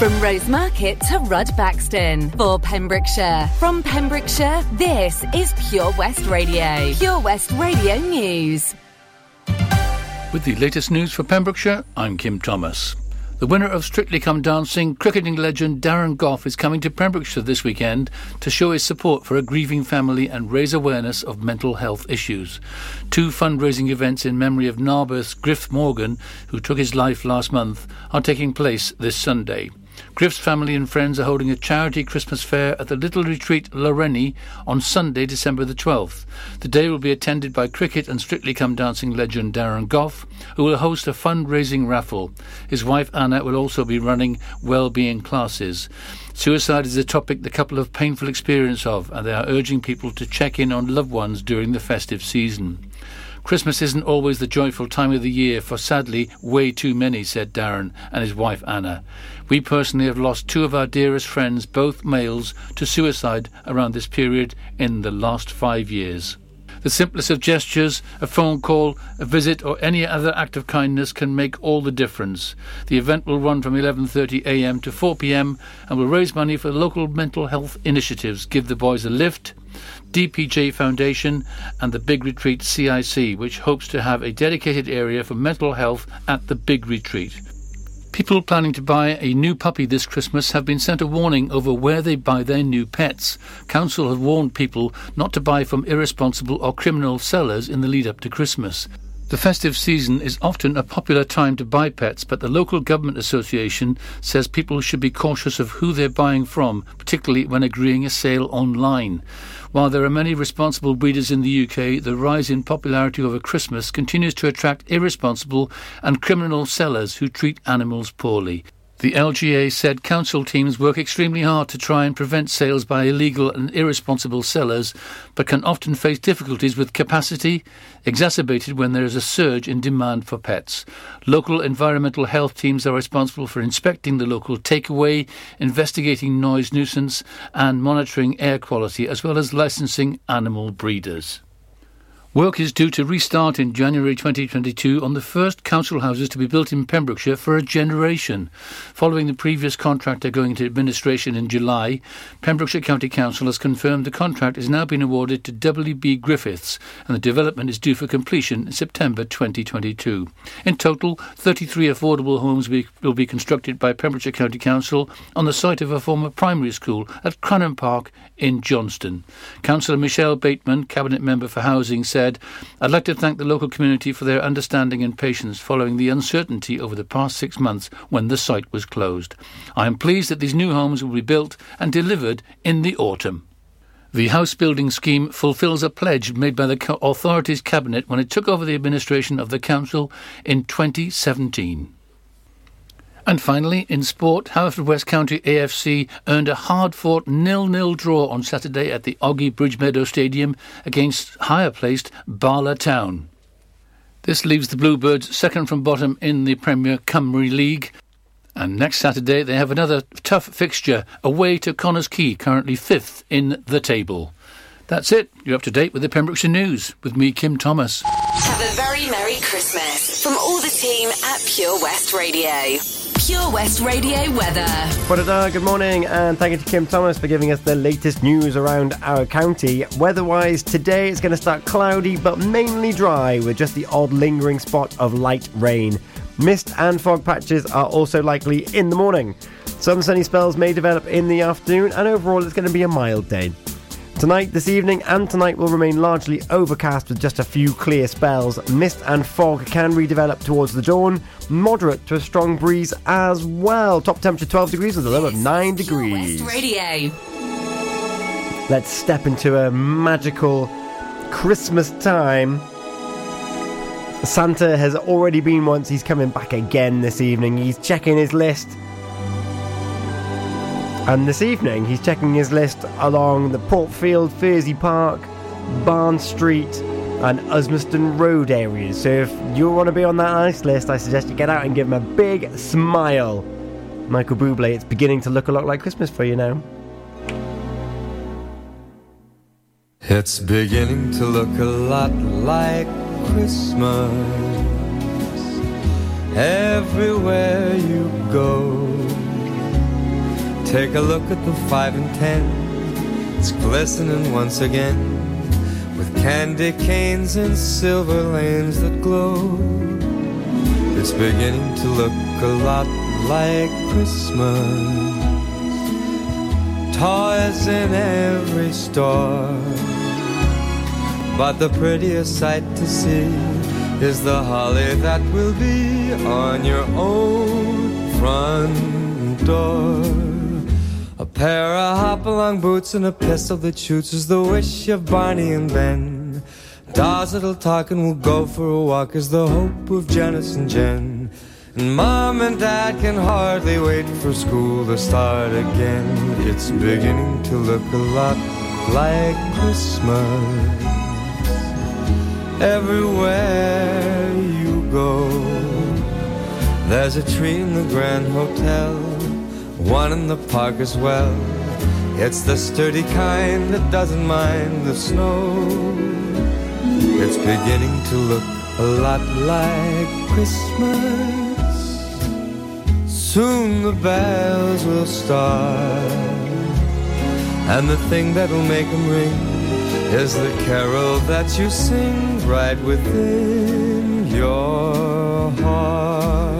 From Rosemarket to Rudbaxton for Pembrokeshire. From Pembrokeshire, this is Pure West Radio. Pure West Radio News. With the latest news for Pembrokeshire, I'm Kim Thomas. The winner of Strictly Come Dancing, cricketing legend Darren Gough is coming to Pembrokeshire this weekend to show his support for a grieving family and raise awareness of mental health issues. Two fundraising events in memory of Narberth's Griff Morgan, who took his life last month, are taking place this Sunday. Griff's family and friends are holding a charity Christmas fair at the Little Retreat Loreni on Sunday, December the 12th. The day will be attended by cricket and Strictly Come Dancing legend Darren Gough, who will host a fundraising raffle. His wife Anna will also be running well-being classes. Suicide is a topic the couple have painful experience of, and they are urging people to check in on loved ones during the festive season. Christmas isn't always the joyful time of the year for sadly way too many, said Darren and his wife Anna. We personally have lost two of our dearest friends, both males, to suicide around this period in the last five years. The simplest of gestures, a phone call, a visit or any other act of kindness can make all the difference. The event will run from 11:30 a.m. to 4 p.m. and will raise money for local mental health initiatives, Give the Boys a Lift, DPJ Foundation and the Big Retreat CIC, which hopes to have a dedicated area for mental health at the Big Retreat. People planning to buy a new puppy this Christmas have been sent a warning over where they buy their new pets. Council have warned people not to buy from irresponsible or criminal sellers in the lead up to Christmas. The festive season is often a popular time to buy pets, but the local government association says people should be cautious of who they're buying from, particularly when agreeing a sale online. While there are many responsible breeders in the UK, the rise in popularity over Christmas continues to attract irresponsible and criminal sellers who treat animals poorly. The LGA said council teams work extremely hard to try and prevent sales by illegal and irresponsible sellers, but can often face difficulties with capacity, exacerbated when there is a surge in demand for pets. Local environmental health teams are responsible for inspecting the local takeaway, investigating noise nuisance, and monitoring air quality, as well as licensing animal breeders. Work is due to restart in January 2022 on the first council houses to be built in Pembrokeshire for a generation. Following the previous contractor going into administration in July, Pembrokeshire County Council has confirmed the contract has now been awarded to WB Griffiths and the development is due for completion in September 2022. In total, 33 affordable homes will be constructed by Pembrokeshire County Council on the site of a former primary school at Cranham Park in Johnston. Councillor Michelle Bateman, Cabinet Member for Housing, said said, I'd like to thank the local community for their understanding and patience following the uncertainty over the past six months when the site was closed. I am pleased that these new homes will be built and delivered in the autumn. The house building scheme fulfills a pledge made by the authorities cabinet when it took over the administration of the council in 2017. And finally, in sport, Haverfordwest County AFC earned a hard-fought nil-nil draw on Saturday at the Ogi Bridgemeadow Stadium against higher-placed Bala Town. This leaves the Bluebirds second from bottom in the Premier Cymru League. And next Saturday they have another tough fixture away to Connah's Quay, currently fifth in the table. That's it. You're up to date with the Pembrokeshire News with me, Kim Thomas. Have a very Merry Christmas from all the team at Pure West Radio. Pure West Radio weather. Good morning, and thank you to Kim Thomas for giving us the latest news around our county. Weather wise, today it's going to start cloudy but mainly dry with just the odd lingering spot of light rain. Mist and fog patches are also likely in the morning. Some sunny spells may develop in the afternoon, and overall it's going to be a mild day. Tonight, this evening, and tonight will remain largely overcast with just a few clear spells. Mist and fog can redevelop towards the dawn. Moderate to a strong breeze as well. Top temperature 12 degrees with a low of 9 degrees. Radio. Let's step into a magical Christmas time. Santa has already been once, he's coming back again this evening. He's checking his list and this evening, he's checking his list along the Portfield, Furzy Park, Barn Street, and Uzmaston Road areas. So if you want to be on that nice list, I suggest you get out and give him a big smile. Michael Bublé, it's beginning to look a lot like Christmas for you now. It's beginning to look a lot like Christmas everywhere you go Take a look at the five and ten. It's glistening once again with candy canes and silver lanes that glow. It's beginning to look a lot like Christmas. Toys in every store. But the prettiest sight to see is the holly that will be on your own front door. Pair of hop-along boots and a pistol that shoots is the wish of Barney and Ben. Dolls that'll talk and we'll go for a walk is the hope of Janice and Jen. And Mom and Dad can hardly wait for school to start again. It's beginning to look a lot like Christmas. Everywhere you go, there's a tree in the Grand Hotel, one in the park as well. It's the sturdy kind that doesn't mind the snow. It's beginning to look a lot like Christmas. Soon the bells will start, and the thing that'll make them ring is the carol that you sing right within your heart.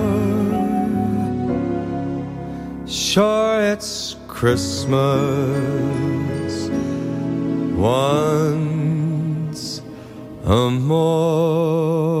Sure, it's Christmas once a You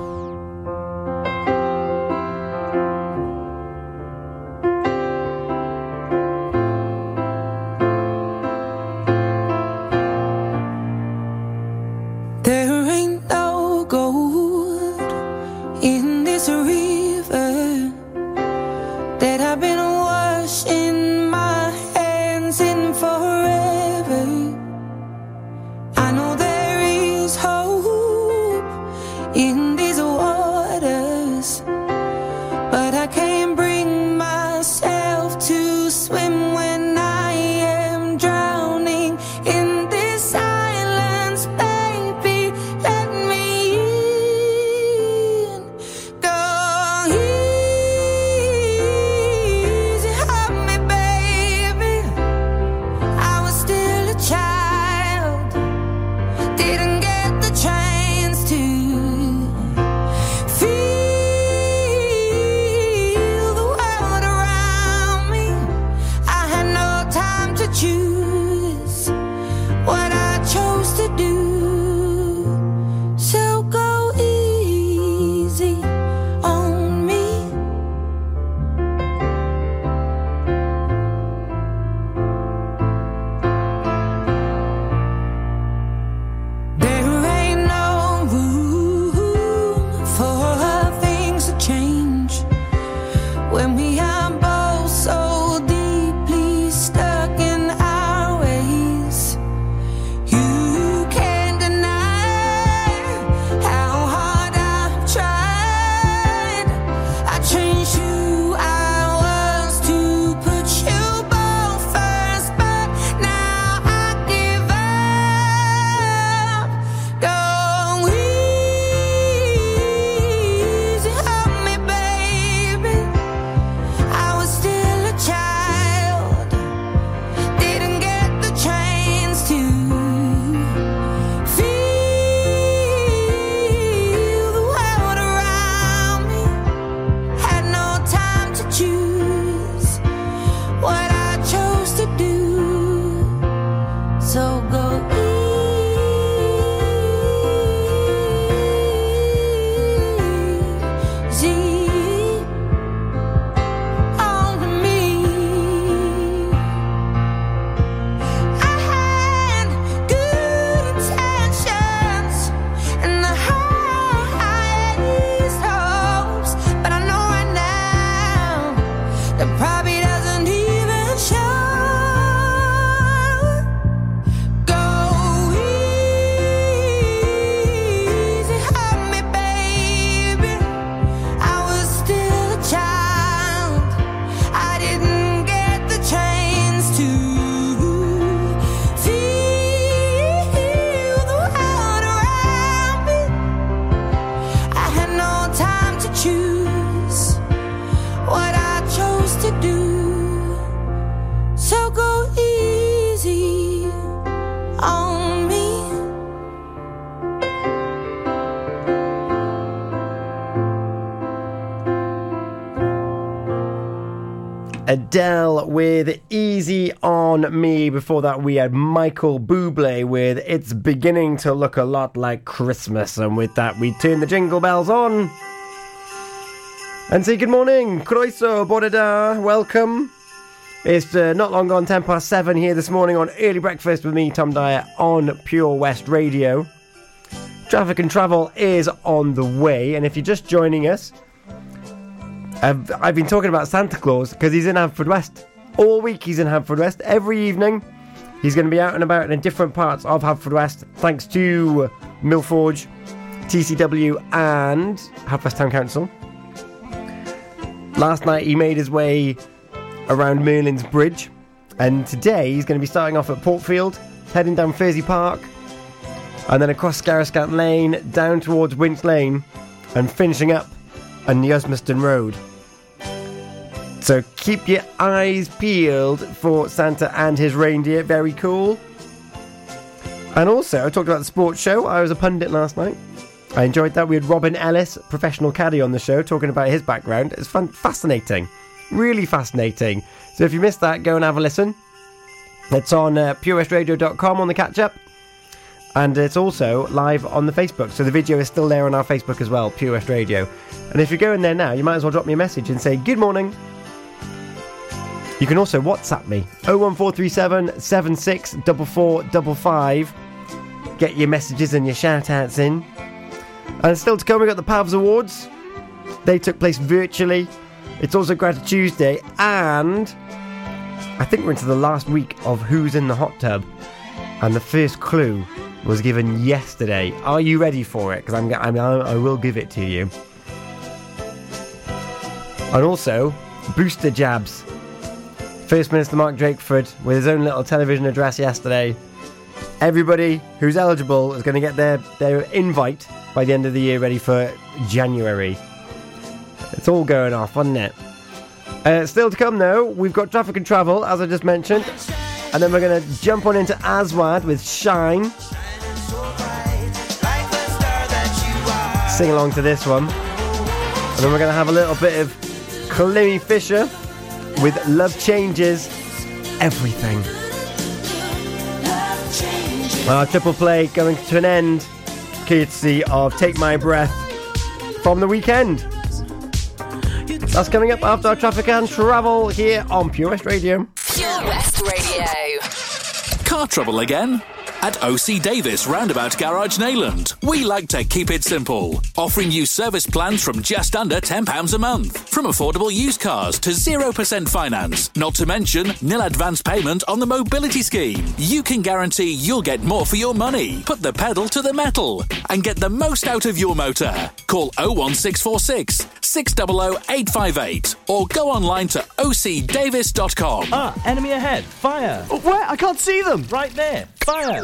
Adele with Easy on Me. Before that, we had Michael Bublé with It's Beginning to Look a Lot Like Christmas. And with that, we turn the jingle bells on and say good morning. Croeso, Bore da, welcome. It's uh, not long gone 10 past 7 here this morning on Early Breakfast with me, Tom Dyer, on Pure West Radio. Traffic and travel is on the way, and if you're just joining us, I've, I've been talking about Santa Claus because he's in Haverfordwest. All week he's in Haverfordwest. Every evening he's going to be out and about in different parts of Haverfordwest thanks to Millforge, TCW, and Haverfordwest Town Council. Last night he made his way around Merlin's Bridge, and today he's going to be starting off at Portfield, heading down Furzy Park, and then across Scarrowscant Lane, down towards Winch Lane, and finishing up on the Uzmaston Road. So keep your eyes peeled for Santa and his reindeer. Very cool. And also, I talked about the sports show. I was a pundit last night. I enjoyed that. We had Robin Ellis, professional caddy, on the show, talking about his background. It's fun, fascinating, really fascinating. So if you missed that, go and have a listen. It's on uh, purewestradio.com on the catch up, and it's also live on the Facebook. So the video is still there on our Facebook as well, Pure West Radio. And if you go in there now, you might as well drop me a message and say good morning. You can also WhatsApp me 01437 764455. Get your messages and your shout outs in. And still to come, we got the Pavs Awards. They took place virtually. It's also Gratitude Tuesday, and I think we're into the last week of Who's in the Hot Tub. And the first clue was given yesterday. Are you ready for it? Because I'm, I'm, I will give it to you. And also, booster jabs. First Minister Mark Drakeford with his own little television address yesterday. Everybody who's eligible is going to get their, their invite by the end of the year ready for January. It's all going off, isn't it? Uh, still to come though, we've got traffic and travel, as I just mentioned. And then we're going to jump on into Aswad with Shine. Sing along to this one. And then we're going to have a little bit of Climie Fisher with Love Changes Everything. Our triple play going to an end, courtesy of Take My Breath from the Weeknd. That's coming up after our traffic and travel here on Pure West Radio. Pure West Radio. Car trouble again? At OC Davis Roundabout Garage Neyland, we like to keep it simple, offering you service plans from just under £10 a month. From affordable used cars to 0% finance, not to mention nil advance payment on the mobility scheme. You can guarantee you'll get more for your money. Put the pedal to the metal and get the most out of your motor. Call 01646 600 858 or go online to ocdavis.com. Ah, enemy ahead. Fire. Oh, Where? I can't see them. Right there. Fire.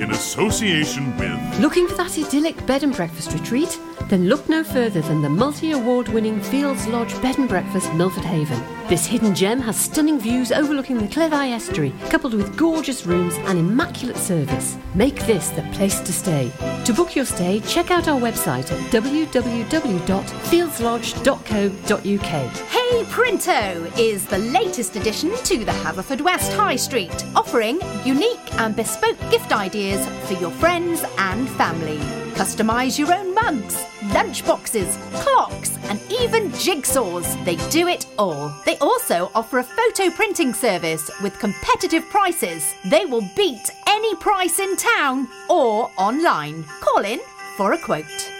in association with Looking for that idyllic bed and breakfast retreat? Then look no further than the multi award winning Fields Lodge Bed and Breakfast Milford Haven. This hidden gem has stunning views overlooking the Cleddau estuary, coupled with gorgeous rooms and immaculate service. Make this the place to stay. To book your stay, check out our website at www.fieldslodge.co.uk. Hey Printo is the latest addition to the Haverfordwest High Street, offering unique and bespoke gift ideas for your friends and family. Customise your own mugs, lunchboxes, clocks, and even jigsaws. They do it all. They also offer a photo printing service with competitive prices. They will beat any price in town or online. Call in for a quote.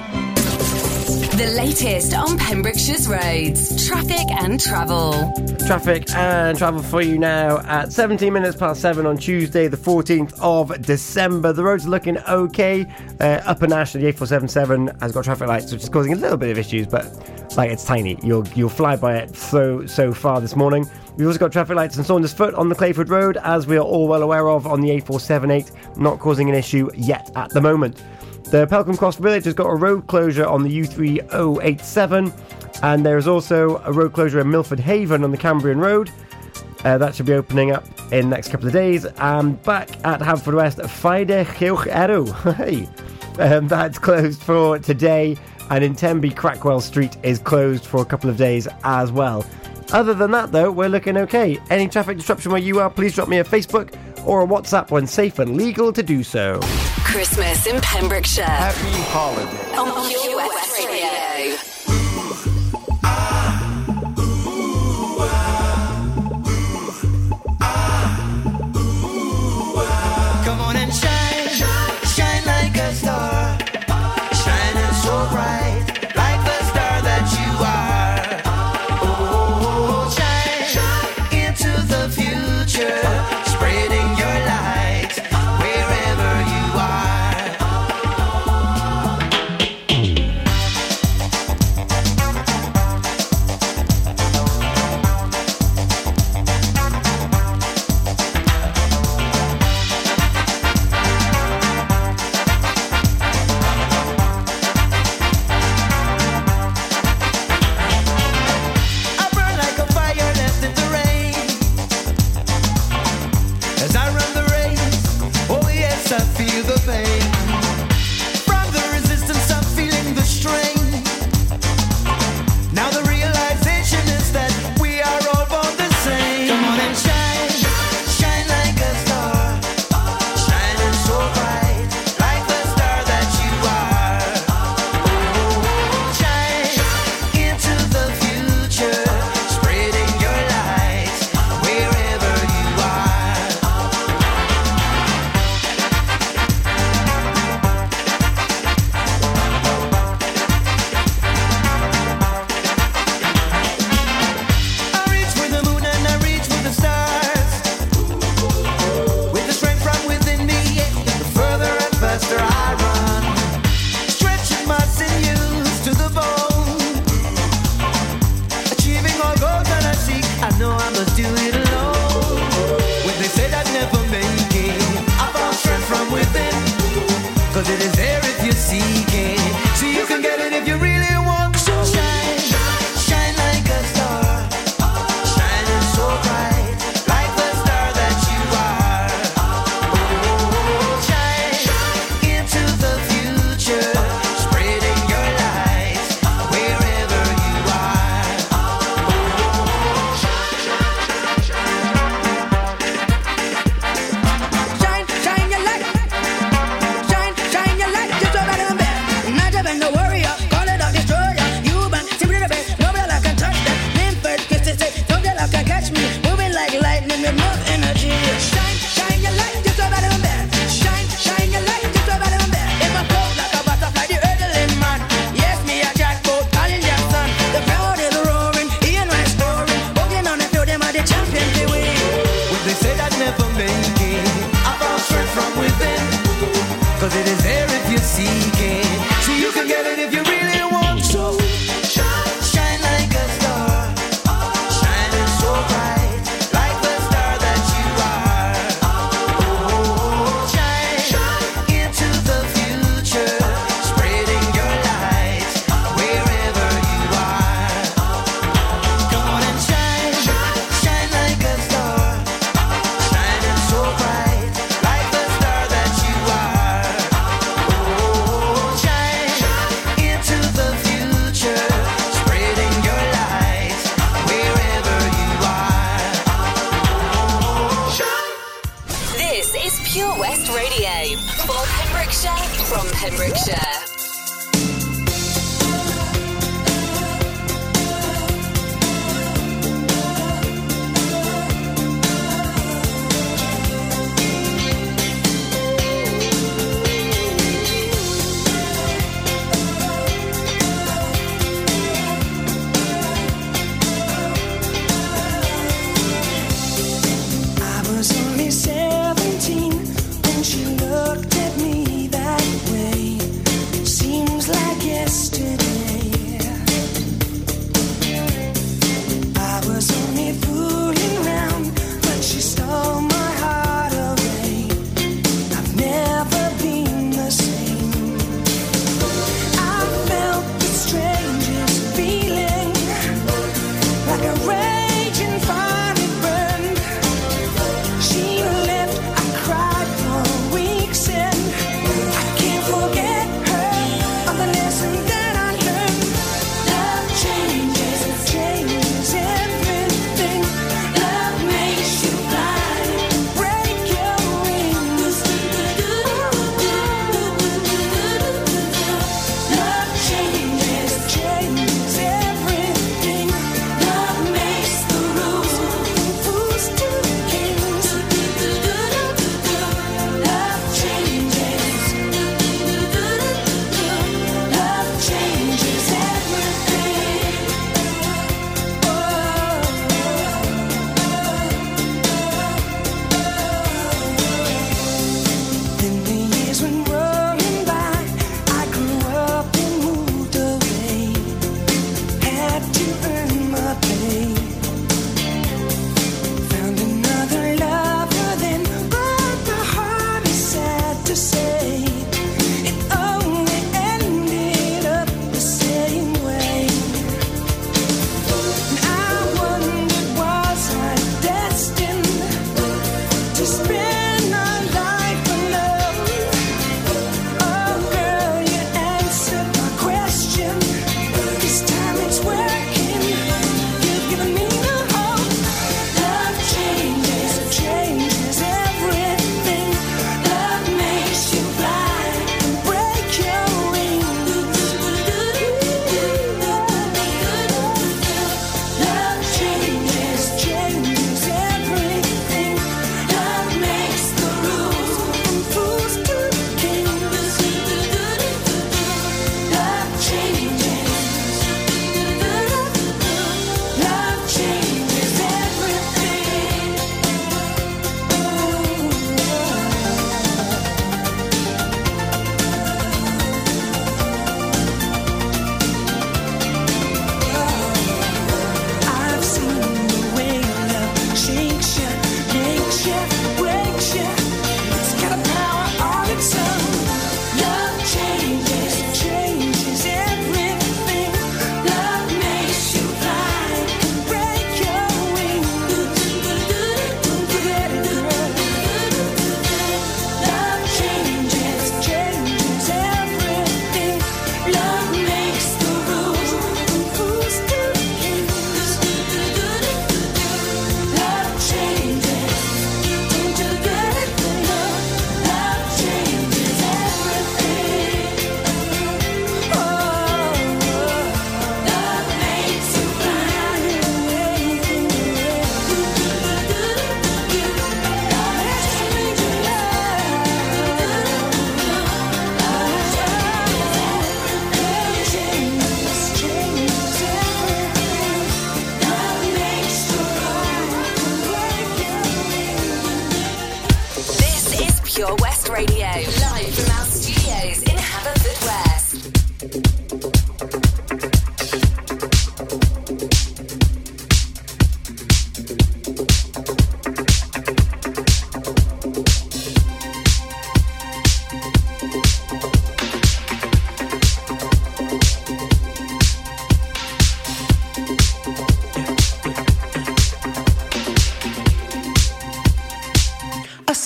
The latest on Pembrokeshire's roads, traffic and travel. Traffic and travel for you now at 17 minutes past 7 on Tuesday, the 14th of December. The roads are looking okay. Uh, Upper Nash, the 8477, has got traffic lights, which is causing a little bit of issues, but like it's tiny. You'll you'll fly by it so so far this morning. We've also got traffic lights on Saundersfoot on the Clayford Road, as we are all well aware of on the A478, not causing an issue yet at the moment. The Pelcombe Cross Village has got a road closure on the U3087, and there is also a road closure in Milford Haven on the Cambrian Road. Uh, that should be opening up in the next couple of days. And back at Haverfordwest, Feide Gilch Ero. Hey, um, that's closed for today. And in Tenby, Crackwell Street is closed for a couple of days as well. Other than that, though, we're looking okay. Any traffic disruption where you are, please drop me a Facebook or a WhatsApp when safe and legal to do so. Christmas in Pembrokeshire. Happy holiday. On Pure Radio.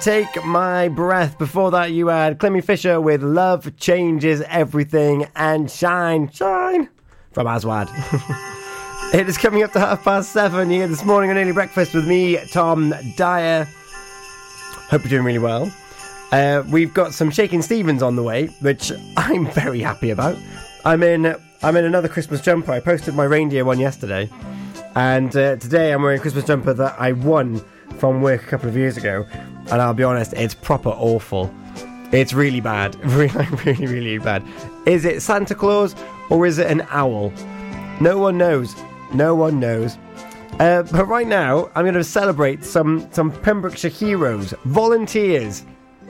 Take my breath. Before that, you had Climie Fisher with Love Changes Everything and Shine, Shine from Aswad. it is coming up to half past seven here this morning on Early Breakfast with me, Tom Dyer. Hope you're doing really well. Uh, we've got some Shakin' Stevens on the way, which I'm very happy about. I'm in. I'm in another Christmas jumper. I posted my reindeer one yesterday, and uh, today I'm wearing a Christmas jumper that I won from work a couple of years ago. And I'll be honest, it's proper awful. It's really bad, really, really, really bad. Is it Santa Claus or is it an owl? No one knows. No one knows. Uh, but right now, I'm going to celebrate some some Pembrokeshire heroes, volunteers.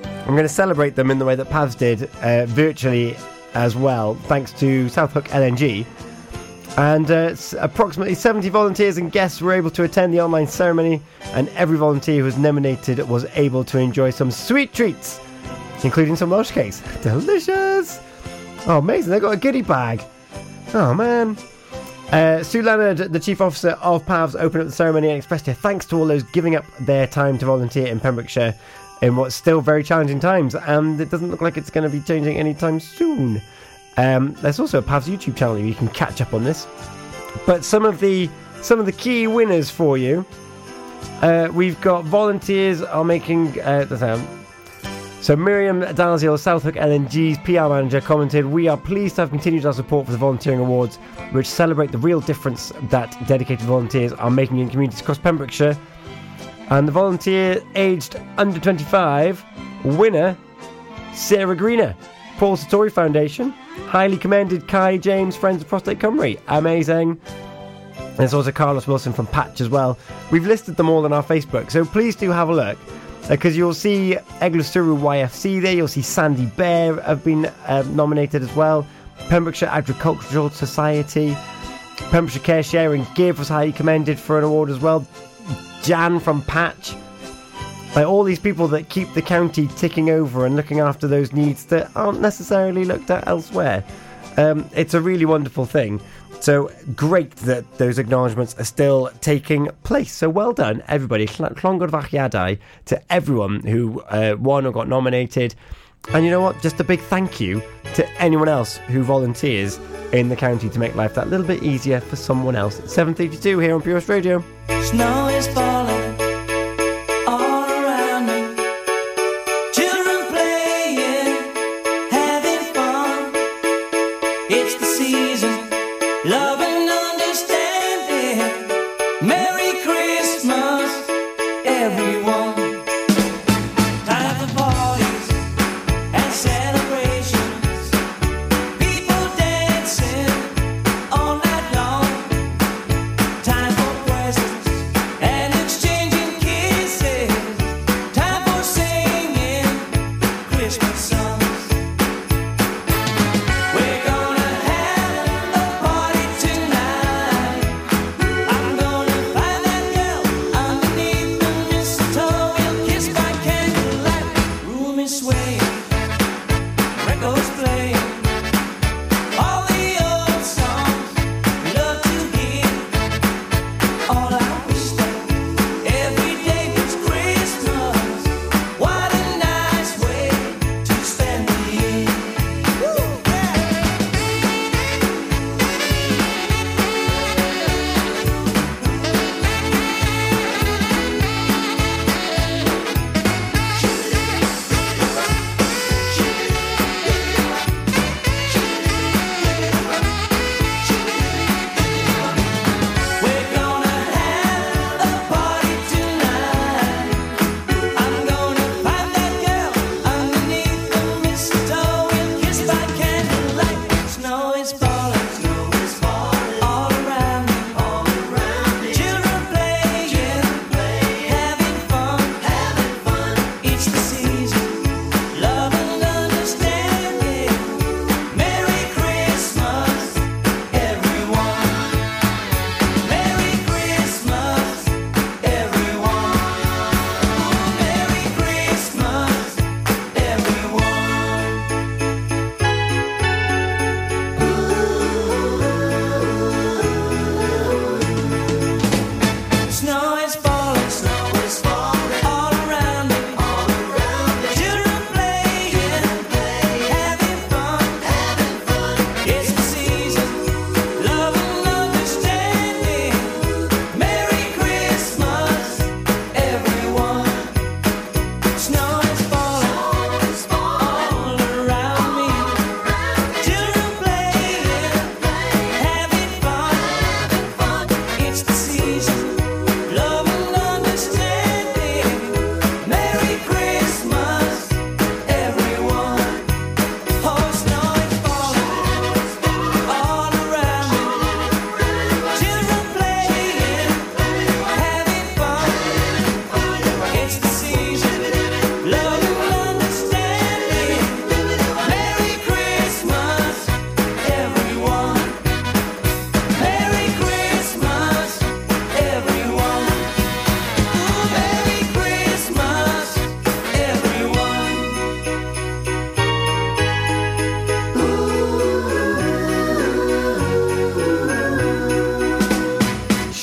I'm going to celebrate them in the way that Pavs did, uh, virtually as well, thanks to South Hook LNG. And uh, approximately 70 volunteers and guests were able to attend the online ceremony, and every volunteer who was nominated was able to enjoy some sweet treats, including some Welsh cakes. Delicious! Oh, amazing! They got a goodie bag. Oh man. Uh, Sue Leonard, the chief officer of PAVS, opened up the ceremony and expressed her thanks to all those giving up their time to volunteer in Pembrokeshire in what's still very challenging times, and it doesn't look like it's going to be changing anytime soon. Um, there's also a PAVS YouTube channel where you can catch up on this. But some of the some of the key winners for you, uh, we've got volunteers are making. Uh, the sound. So Miriam Dalziel, South Hook LNG's PR manager, commented, "We are pleased to have continued our support for the volunteering awards, which celebrate the real difference that dedicated volunteers are making in communities across Pembrokeshire." And the volunteer aged under 25 winner, Sarah Greener, Paul Sartori Foundation, highly commended Kai James, Friends of Prostate Cymru, amazing. There's also Carlos Wilson from Patch as well. We've listed them all on our Facebook, so please do have a look because you'll see Eglwyswrw YFC there. You'll see Sandy Bear have been uh, nominated as well. Pembrokeshire Agricultural Society, Pembrokeshire Care Share and Give was highly commended for an award as well. Jan from Patch. All these people that keep the county ticking over and looking after those needs that aren't necessarily looked at elsewhere. Um, it's a really wonderful thing. So great that those acknowledgements are still taking place. So well done, everybody. To everyone who uh, won or got nominated. And you know what? Just a big thank you to anyone else who volunteers in the county to make life that little bit easier for someone else. 7.32 here on Pure West Radio. Snow is falling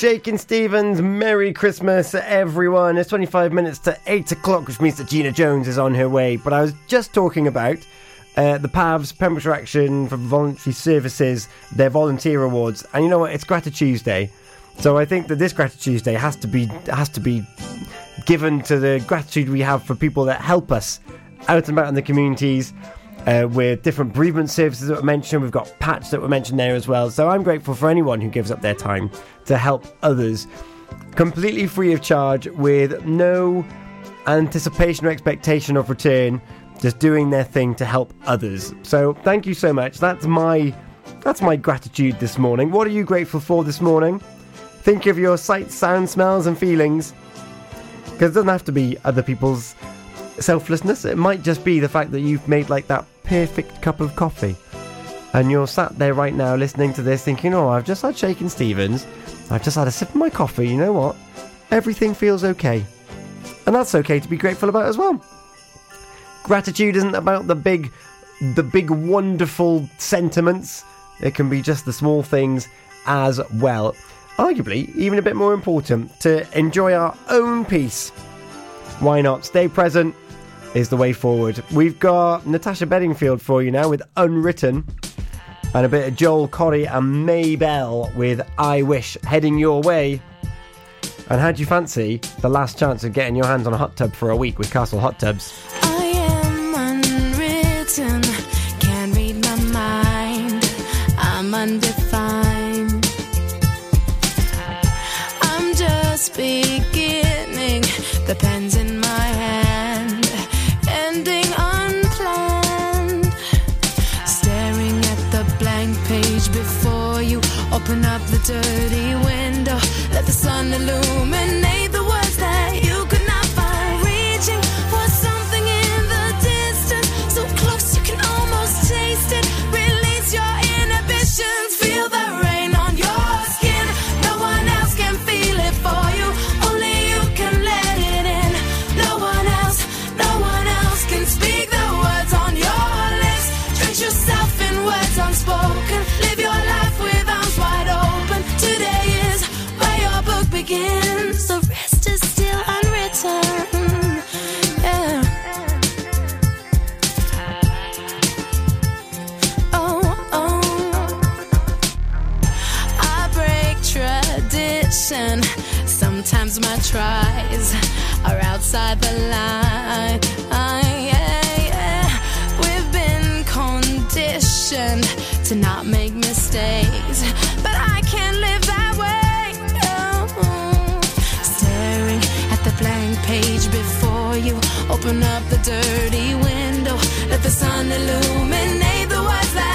Shakin' Stevens, Merry Christmas, everyone. It's 25 minutes to 8 o'clock, which means that Gina Jones is on her way. But I was just talking about uh, the PAVS, Pembrokeshire Action for Voluntary Services, their volunteer awards. And you know what? It's Gratitude Tuesday. So I think that this Gratitude Tuesday has to be has to be given to the gratitude we have for people that help us out and about in the communities uh, with different bereavement services that were mentioned. We've got Patch that were mentioned there as well. So I'm grateful for anyone who gives up their time to help others completely free of charge with no anticipation or expectation of return, just doing their thing to help others. So thank you so much. That's my that's my gratitude this morning. What are you grateful for this morning? Think of your sights, sounds, smells, and feelings. Because it doesn't have to be other people's selflessness. It might just be the fact that you've made like that perfect cup of coffee. And you're sat there right now listening to this thinking, oh, I've just had Shakin' Stevens. I've just had a sip of my coffee. You know what? Everything feels okay. And that's okay to be grateful about as well. Gratitude isn't about the big, the big wonderful sentiments. It can be just the small things as well. Arguably, even a bit more important, to enjoy our own peace. Why not? Stay present is the way forward. We've got Natasha Bedingfield for you now with Unwritten, and a bit of Joel Corry and Mabel with I Wish heading your way. And how do you fancy the last chance of getting your hands on a hot tub for a week with Castle Hot Tubs? I am unwritten, can't read my mind. I'm undefined. I'm just beginning, the pen's dirty window, let the sun illuminate tries are outside the line. Yeah, yeah. We've been conditioned to not make mistakes, but I can't live that way. No. Staring at the blank page before you, open up the dirty window, let the sun illuminate the words that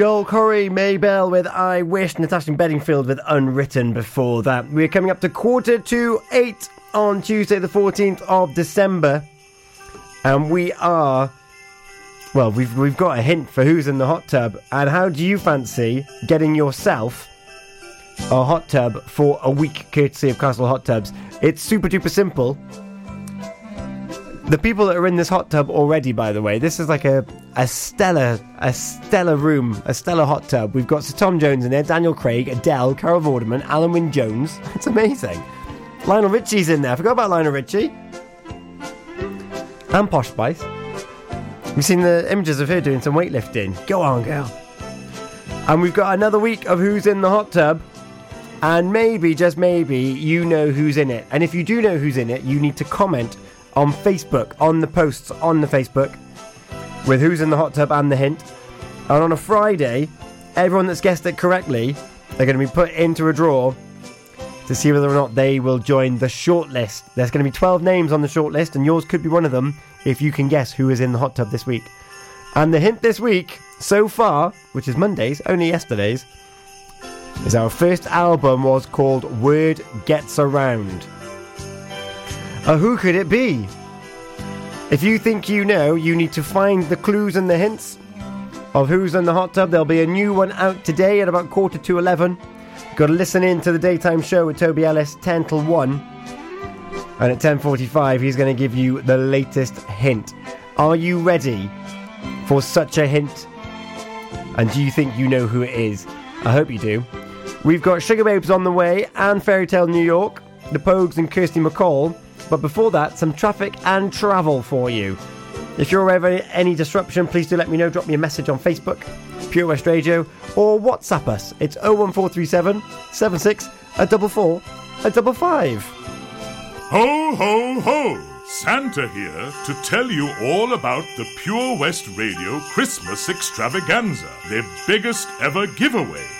Joel Corry, Mabel with I Wish, Natasha Bedingfield with Unwritten before that. We're coming up to quarter to eight on Tuesday, the 14th of December. And we are. Well, we've, we've got a hint for who's in the hot tub. And how do you fancy getting yourself a hot tub for a week, courtesy of Castle Hot Tubs? It's super duper simple. The people that are in this hot tub already, by the way, this is like a, a stellar a stellar room, a stellar hot tub. We've got Sir Tom Jones in there, Daniel Craig, Adele, Carol Vorderman, Alun Wyn Jones. It's amazing. Lionel Richie's in there. I forgot about Lionel Richie. And Posh Spice. You've seen the images of her doing some weightlifting. Go on, girl. And we've got another week of who's in the hot tub. And maybe, just maybe, you know who's in it. And if you do know who's in it, you need to comment on Facebook, on the posts on the Facebook, with who's in the hot tub and the hint. And on a Friday, everyone that's guessed it correctly they're going to be put into a draw to see whether or not they will join the shortlist. There's going to be 12 names on the shortlist, and yours could be one of them if you can guess who is in the hot tub this week. And the hint this week, so far, which is Monday's, only yesterday's, is our first album was called Word Gets Around. Uh, who could it be? If you think you know, you need to find the clues and the hints of who's in the hot tub. There'll be a new one out today at about quarter to 11. You've got to listen in to the daytime show with Toby Ellis, 10 till 1. And at 10.45, he's going to give you the latest hint. Are you ready for such a hint? And do you think you know who it is? I hope you do. We've got Sugababes on the way and Fairy Tale New York, the Pogues and Kirsty MacColl. But before that, some traffic and travel for you. If you're aware of any, disruption, please do let me know. Drop me a message on Facebook, Pure West Radio, or WhatsApp us. It's 01437 76 a double four a double five. Ho, ho, ho! Santa here to tell you all about the Pure West Radio Christmas Extravaganza, their biggest ever giveaway.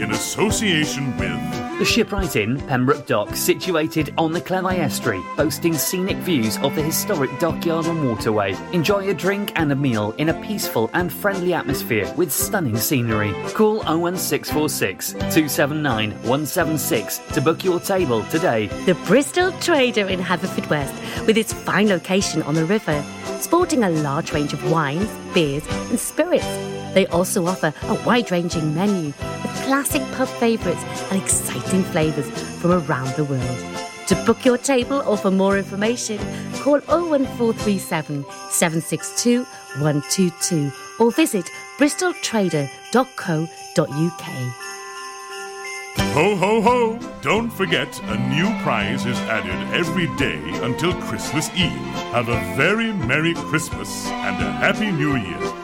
in association with The Shipwright Inn, Pembroke Dock, situated on the Cleddau Estuary, boasting scenic views of the historic dockyard and waterway. Enjoy a drink and a meal in a peaceful and friendly atmosphere with stunning scenery. Call 01646 279 176 to book your table today. The Bristol Trader in Haverfordwest, with its fine location on the river, sporting a large range of wines, beers, and spirits. They also offer a wide ranging menu with classic pub favourites and exciting flavours from around the world. To book your table or for more information, call 01437 762 122 or visit bristoltrader.co.uk. Ho ho ho! Don't forget, a new prize is added every day until Christmas Eve. Have a very Merry Christmas and a Happy New Year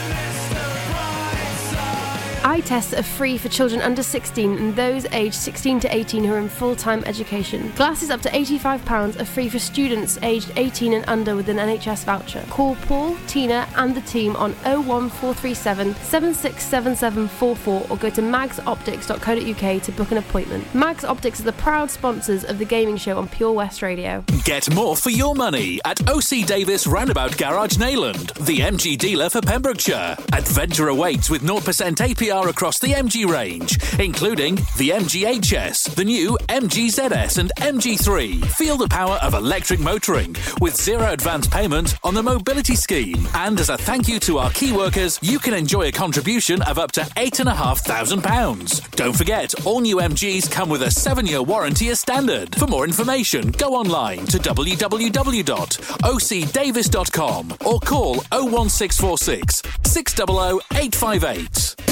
Eye tests are free for children under 16 and those aged 16 to 18 who are in full time education. Glasses up to £85 are free for students aged 18 and under with an NHS voucher. Call Paul, Tina, and the team on 01437 767744 or go to magsoptics.co.uk to book an appointment. Mags Optics are the proud sponsors of the gaming show on Pure West Radio. Get more for your money at OC Davies Roundabout Garage Neyland, the MG dealer for Pembrokeshire. Adventure awaits with 0% APR across the MG range, including the MG HS, the new MG ZS, and MG3. Feel the power of electric motoring with zero advance payment on the mobility scheme. And as a thank you to our key workers, you can enjoy a contribution of up to £8,500. Don't forget, all new MGs come with a seven year warranty as standard. For more information, go online to www.ocdavis.com or call 01646 600 858.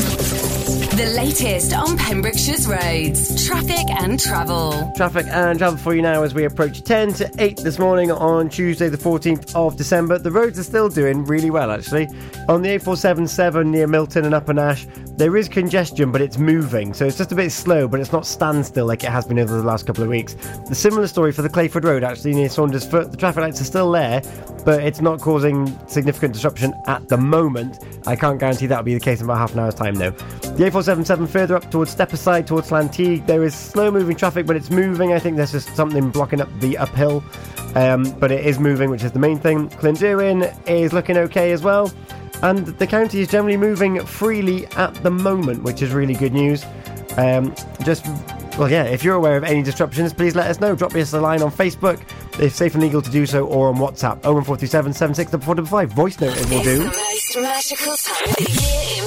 The latest on Pembrokeshire's roads, traffic and travel. Traffic and travel for you now as we approach 10 to 8 this morning on Tuesday, the 14th of December. The roads are still doing really well, actually. On the A477 near Milton and Upper Nash, there is congestion, but it's moving. So it's just a bit slow, but it's not standstill like it has been over the last couple of weeks. The similar story for the Clayford Road, actually, near Saundersfoot. The traffic lights are still there, but it's not causing significant disruption at the moment. I can't guarantee that'll be the case in about half an hour's time, though. The A477 further up towards Stepaside, towards Llanteg, there is slow moving traffic, but it's moving. I think there's just something blocking up the uphill, um, but it is moving, which is the main thing. Clunderwen is looking okay as well, and the county is generally moving freely at the moment, which is really good news. Um, just well, yeah, if you're aware of any disruptions, please let us know. Drop us a line on Facebook. It's safe and legal to do so, or on WhatsApp 01437 764455. Voice note it will do.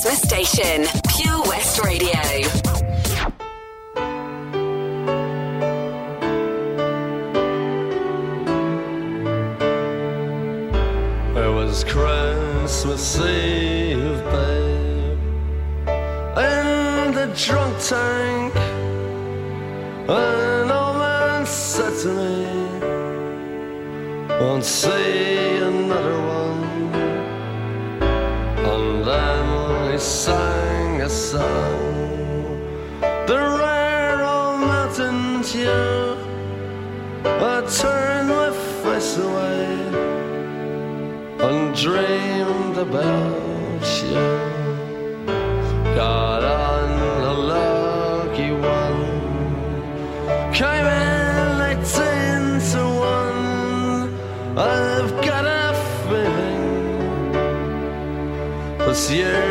Christmas station, Pure West Radio. This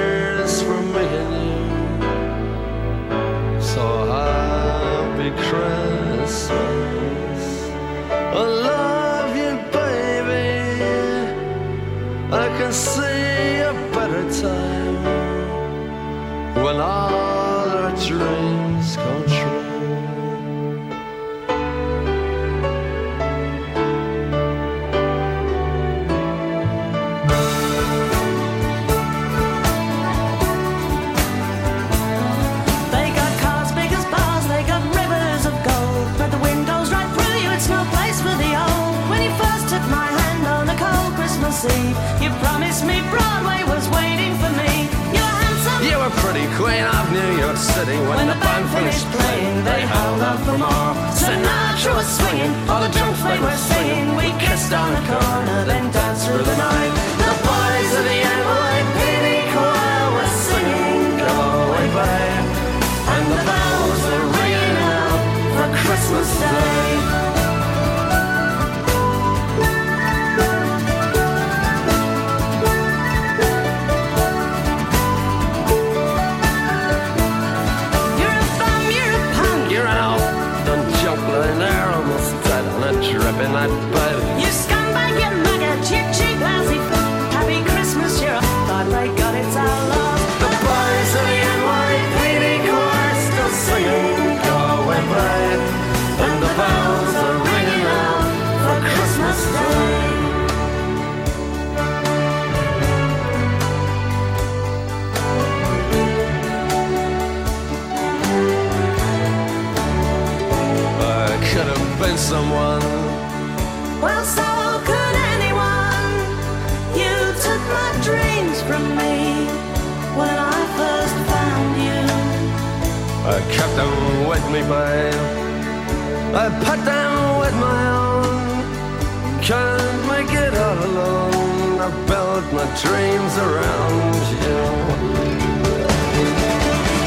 you promised me Broadway was waiting for me. You were handsome. You were pretty queen of New York City when, the band finished playing. They held out for more. Sinatra was swinging, all the junk they were singing. We kissed on the corner, then danced through the night. Me, babe. I put them with my own. Can't make it all alone. I built my dreams around you.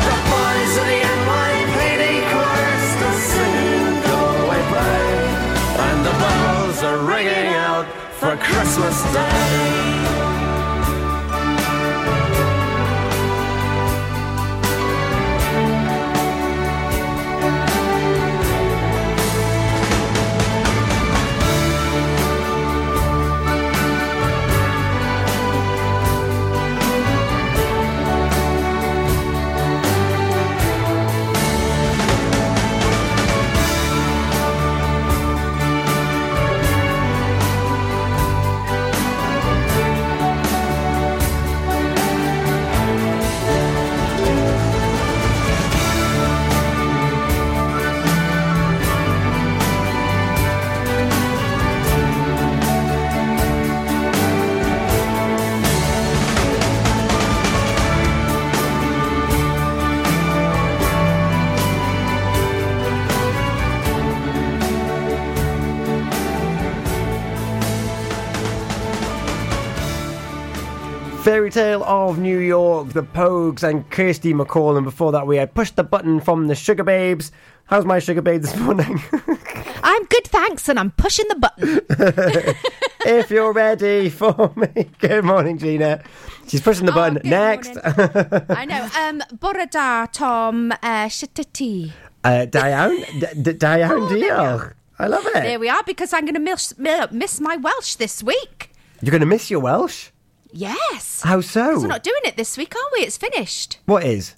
The boys of the NYPD choir still singing, "Go away, babe," and the bells are ringing out for Christmas Day. Tale of New York, the Pogues, and Kirsty MacColl. And before that, we had Push the Button from the Sugababes. How's my Sugar Babe this morning? I'm good, thanks, and I'm pushing the button. if you're ready for me. Good morning, Gina. She's pushing the button. Next. I know. Um, bore da, Tom, uh, shitty. uh, Diane. D- Diane Diolch. I love it. There we are, because I'm going to miss, miss my Welsh this week. You're going to miss your Welsh? Yes. How so? We're not doing it this week, are we? It's finished. What is?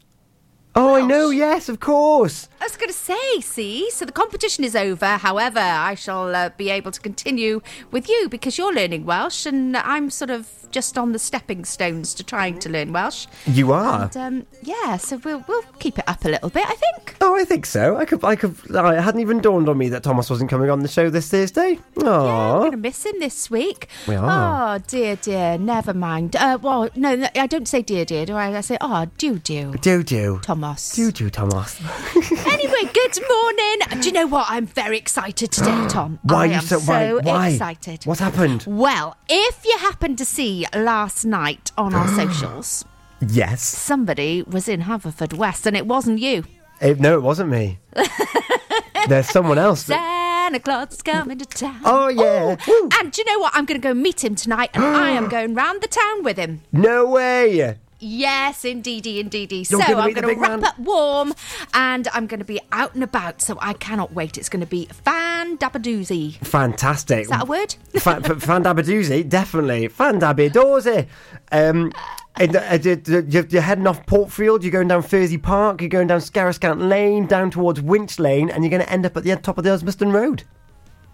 Oh, I know. Yes, of course. I was going to say, see, so the competition is over. However, I shall uh, be able to continue with you because you're learning Welsh, and I'm sort of just on the stepping stones to trying to learn Welsh. You are. And, um, yeah, so we'll we'll keep it up a little bit, I think. Oh, I think so. I could. I could. It hadn't even dawned on me that Thomas wasn't coming on the show this Thursday. Oh. going to miss him this week. We are. Oh, dear, dear. Never mind. Uh, well, no, I don't say dear, dear, do I? I say, oh, do, do. Do do. Thomas. Do do, Thomas. anyway, good morning. Do you know what? I'm very excited today, Tom. Why I are you so- why- why? excited. What's happened? Well, if you happen to see last night on our socials, Yes. somebody was in Haverford and it wasn't you. Eh, no, it wasn't me. There's someone else. that- Santa Claus is coming to town. Oh, yeah. Ooh, and do you know what? I'm going to go meet him tonight, and I am going round the town with him. No way. Yes, indeedy, indeedy. You're so gonna I'm going to wrap man? up warm, and I'm going to be out and about. So I cannot wait. It's going to be fan dabadoozy. Fantastic. Is that a word? Fan, Fandabadoozy, definitely. Fandabadoozy. Um, and, uh, you're heading off Portfield, you're going down Furzy Park, you're going down Scarrowscant Lane, down towards Winch Lane, and you're going to end up at the top of the Uzmaston Road.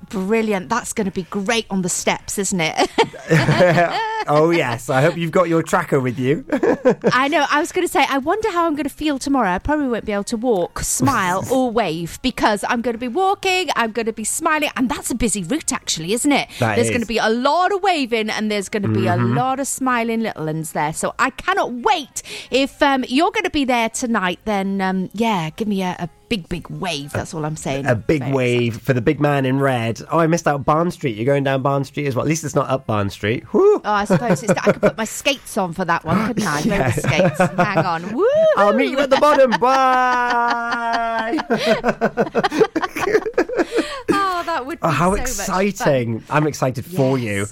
Brilliant. That's going to be great on the steps, isn't it? oh, yes. I hope you've got your tracker with you. I know. I was going to say, I wonder how I'm going to feel tomorrow. I probably won't be able to walk, smile, or wave because I'm going to be walking, I'm going to be smiling, and that's a busy route, actually, isn't it? That there's is. going to be a lot of waving and there's going to be Mhm. a lot of smiling little ones there. So I cannot wait. If um, you're going to be there tonight, then um, yeah, give me a, a big, big wave. That's all I'm saying. A big wave for the big man in red. Oh, I missed out Barn Street. You're going down Barn Street as well. At least it's not up Barn Street. Whew. Oh, I suppose it's, I could put my skates on for that one, couldn't I? Yeah. Skates. Hang on. Woo! I'll meet you at the bottom. Bye. Oh, that would be Oh, how so exciting! I'm excited for you.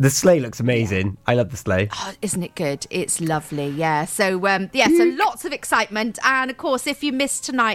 The sleigh looks amazing. I love the sleigh. Oh, isn't it good? It's lovely, yeah. So, um, yeah, so lots of excitement. And of course, if you missed tonight,